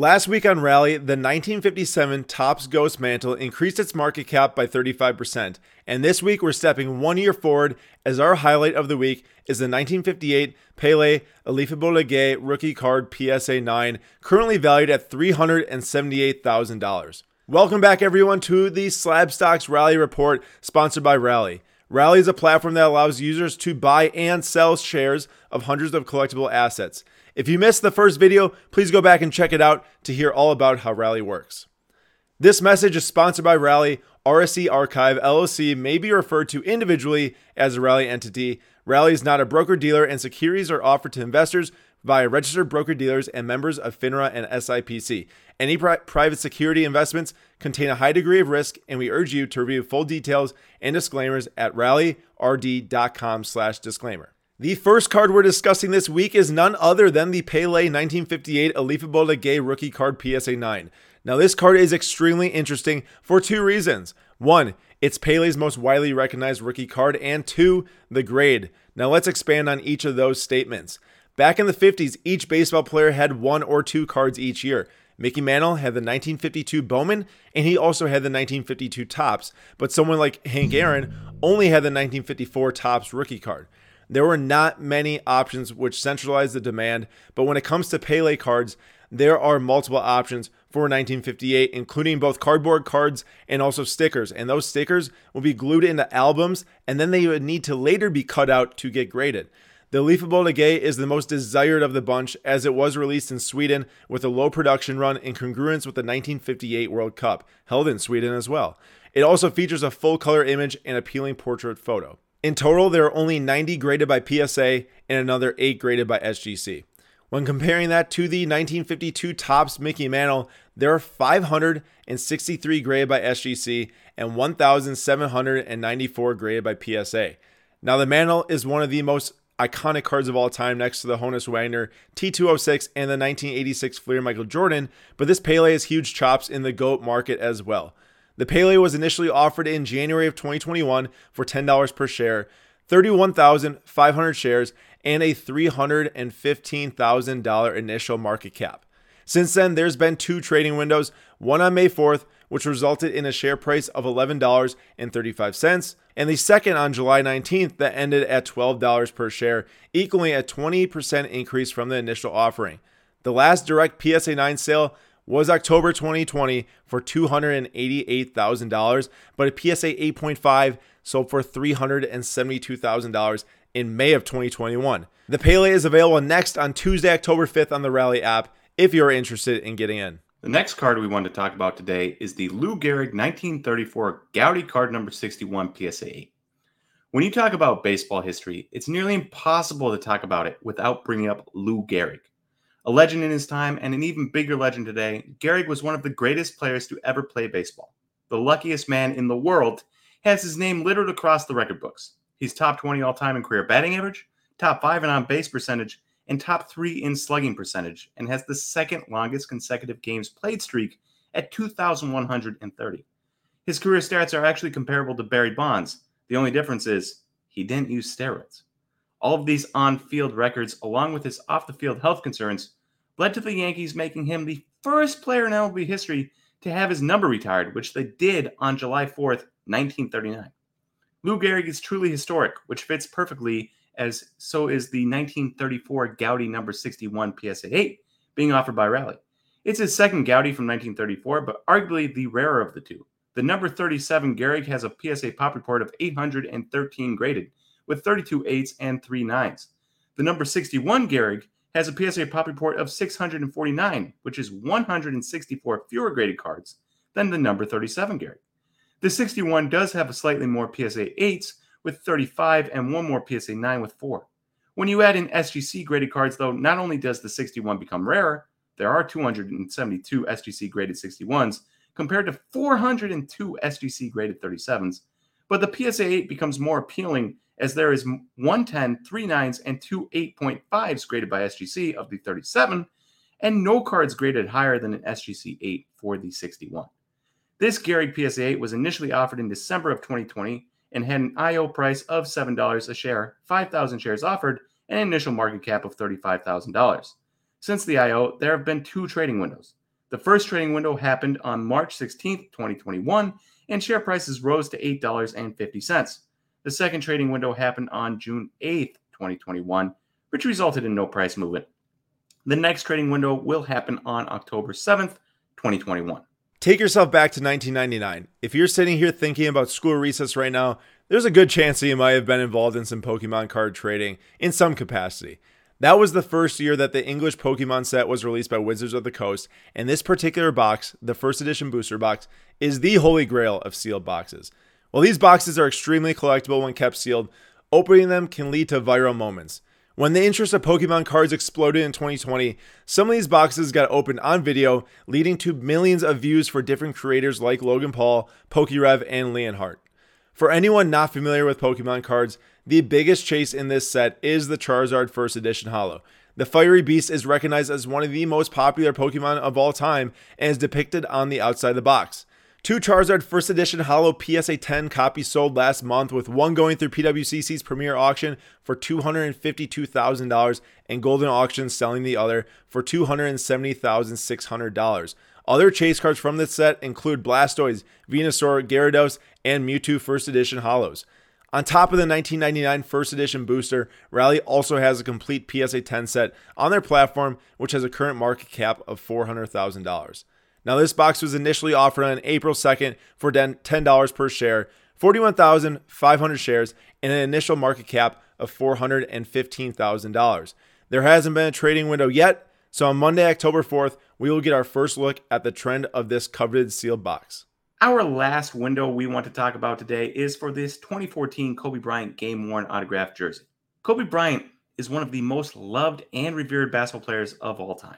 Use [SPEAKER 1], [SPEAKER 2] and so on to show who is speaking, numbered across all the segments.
[SPEAKER 1] Last week on Rally, the 1957 Topps Ghost Mantle increased its market cap by 35%. And this week, we're stepping one year forward as our highlight of the week is the 1958 Pele Alifebo rookie card PSA 9, currently valued at $378,000. Welcome back, everyone, to the Slab Stocks Rally Report, sponsored by Rally. Rally is a platform that allows users to buy and sell shares of hundreds of collectible assets. If you missed the first video, please go back and check it out to hear all about how Rally works. This message is sponsored by Rally. RSE Archive LLC may be referred to individually as a Rally entity. Rally is not a broker dealer, and securities are offered to investors via registered broker dealers and members of FINRA and SIPC. Any pri- private security investments contain a high degree of risk, and we urge you to review full details and disclaimers at rallyrd.com/disclaimer. The first card we're discussing this week is none other than the Pele 1958 Alifabolaget rookie card PSA 9. Now, this card is extremely interesting for two reasons. One, it's Pele's most widely recognized rookie card, and two, the grade. Now, let's expand on each of those statements. Back in the 50s, each baseball player had one or two cards each year. Mickey Mantle had the 1952 Bowman, and he also had the 1952 Topps, but someone like Hank Aaron only had the 1954 Topps rookie card. There were not many options which centralized the demand, but when it comes to Pele cards, there are multiple options for 1958, including both cardboard cards and also stickers. And those stickers will be glued into albums, and then they would need to later be cut out to get graded. The Alifabolaget is the most desired of the bunch as it was released in Sweden with a low production run in congruence with the 1958 World Cup, held in Sweden as well. It also features a full color image and appealing portrait photo. In total, there are only 90 graded by PSA and another 8 graded by SGC. When comparing that to the 1952 Topps Mickey Mantle, there are 563 graded by SGC and 1,794 graded by PSA. Now, the Mantle is one of the most iconic cards of all time next to the Honus Wagner T206 and the 1986 Fleer Michael Jordan, but this Pele has huge chops in the GOAT market as well. The Pele was initially offered in January of 2021 for $10 per share, 31,500 shares, and a $315,000 initial market cap. Since then, there's been two trading windows, one on May 4th, which resulted in a share price of $11.35, and the second on July 19th that ended at $12 per share, equaling a 20% increase from the initial offering. The last direct PSA 9 sale was October 2020 for $288,000, but a PSA 8.5 sold for $372,000 in May of 2021. The Pele is available next on Tuesday, October 5th on the Rally app if you're interested in getting in.
[SPEAKER 2] The next card we want to talk about today is the Lou Gehrig 1934 Goudey card number 61 PSA 8. When you talk about baseball history, it's nearly impossible to talk about it without bringing up Lou Gehrig. A legend in his time and an even bigger legend today, Gehrig was one of the greatest players to ever play baseball. The luckiest man in the world has his name littered across the record books. He's top 20 all time in career batting average, top 5 in on base percentage, and top 3 in slugging percentage, and has the second longest consecutive games played streak at 2,130. His career stats are actually comparable to Barry Bonds. The only difference is he didn't use steroids. All of these on field records, along with his off the field health concerns, led to the Yankees making him the first player in MLB history to have his number retired, which they did on July 4th, 1939. Lou Gehrig is truly historic, which fits perfectly as so is the 1934 Goudey number 61 PSA 8 being offered by Rally. It's his second Goudey from 1934, but arguably the rarer of the two. The number 37 Gehrig has a PSA pop report of 813 graded, with 32 eights and 3 nines. The number 61 Gehrig has a PSA pop report of 649, which is 164 fewer graded cards than the number 37 Gehrig. The 61 does have a slightly more PSA 8s with 35 and one more PSA 9 with 4. When you add in SGC graded cards, though, not only does the 61 become rarer, there are 272 SGC graded 61s compared to 402 SGC graded 37s, but the PSA 8 becomes more appealing as there is 110, 3 nines, and two 8.5s graded by SGC of the 37, and no cards graded higher than an SGC 8 for the 61. This Gehrig PSA 8 was initially offered in December of 2020 and had an IO price of $7 a share, 5,000 shares offered, and an initial market cap of $35,000. Since the IO, there have been two trading windows. The first trading window happened on March 16, 2021, and share prices rose to $8.50. The second trading window happened on June 8, 2021, which resulted in no price movement. The next trading window will happen on October 7th, 2021.
[SPEAKER 1] Take yourself back to 1999. If you're sitting here thinking about school recess right now, there's a good chance that you might have been involved in some Pokemon card trading in some capacity. That was the first year that the English Pokemon set was released by Wizards of the Coast, and this particular box, the first edition booster box, is the holy grail of sealed boxes. While these boxes are extremely collectible when kept sealed, opening them can lead to viral moments. When the interest of Pokemon cards exploded in 2020, some of these boxes got opened on video, leading to millions of views for different creators like Logan Paul, Pokerev, and Leonhart. For anyone not familiar with Pokemon cards, the biggest chase in this set is the Charizard First Edition Holo. The fiery beast is recognized as one of the most popular Pokemon of all time and is depicted on the outside of the box. Two Charizard First Edition Holo PSA 10 copies sold last month, with one going through PWCC's premier auction for $252,000 and Goldin Auctions selling the other for $270,600. Other chase cards from this set include Blastoise, Venusaur, Gyarados, and Mewtwo First Edition Holos. On top of the 1999 First Edition booster, Rally also has a complete PSA 10 set on their platform, which has a current market cap of $400,000. Now, this box was initially offered on April 2nd for $10 per share, 41,500 shares, and an initial market cap of $415,000. There hasn't been a trading window yet, so on Monday, October 4th, we will get our first look at the trend of this coveted sealed box.
[SPEAKER 2] Our last window we want to talk about today is for this 2014 Kobe Bryant game worn autographed jersey. Kobe Bryant is one of the most loved and revered basketball players of all time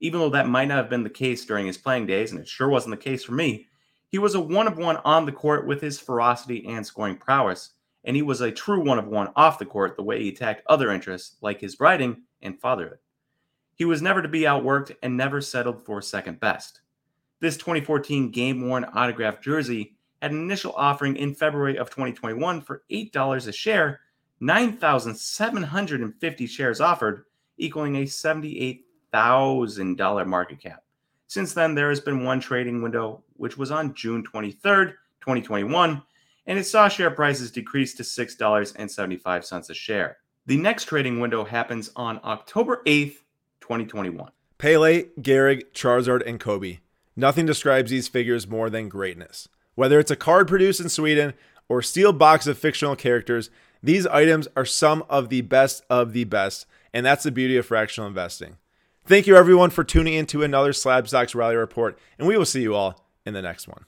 [SPEAKER 2] even though that might not have been the case during his playing days, and it sure wasn't the case for me, he was a one of one on the court with his ferocity and scoring prowess, and he was a true one of one off the court the way he attacked other interests like his writing and fatherhood. He was never to be outworked and never settled for second best. This 2014 game worn autographed jersey had an initial offering in February of 2021 for $8 a share, 9,750 shares offered, equaling a 78 thousand dollar market cap. Since then, there has been one trading window, which was on June 23rd, 2021, and it saw share prices decrease to $6.75 a share. The next trading window happens on October 8th, 2021.
[SPEAKER 1] Pele, Gehrig, Charizard, and Kobe. Nothing describes these figures more than greatness. Whether it's a card produced in Sweden or steel box of fictional characters, these items are some of the best of the best, and that's the beauty of fractional investing. Thank you, everyone, for tuning in to another Slab Stocks Rally Report, and we will see you all in the next one.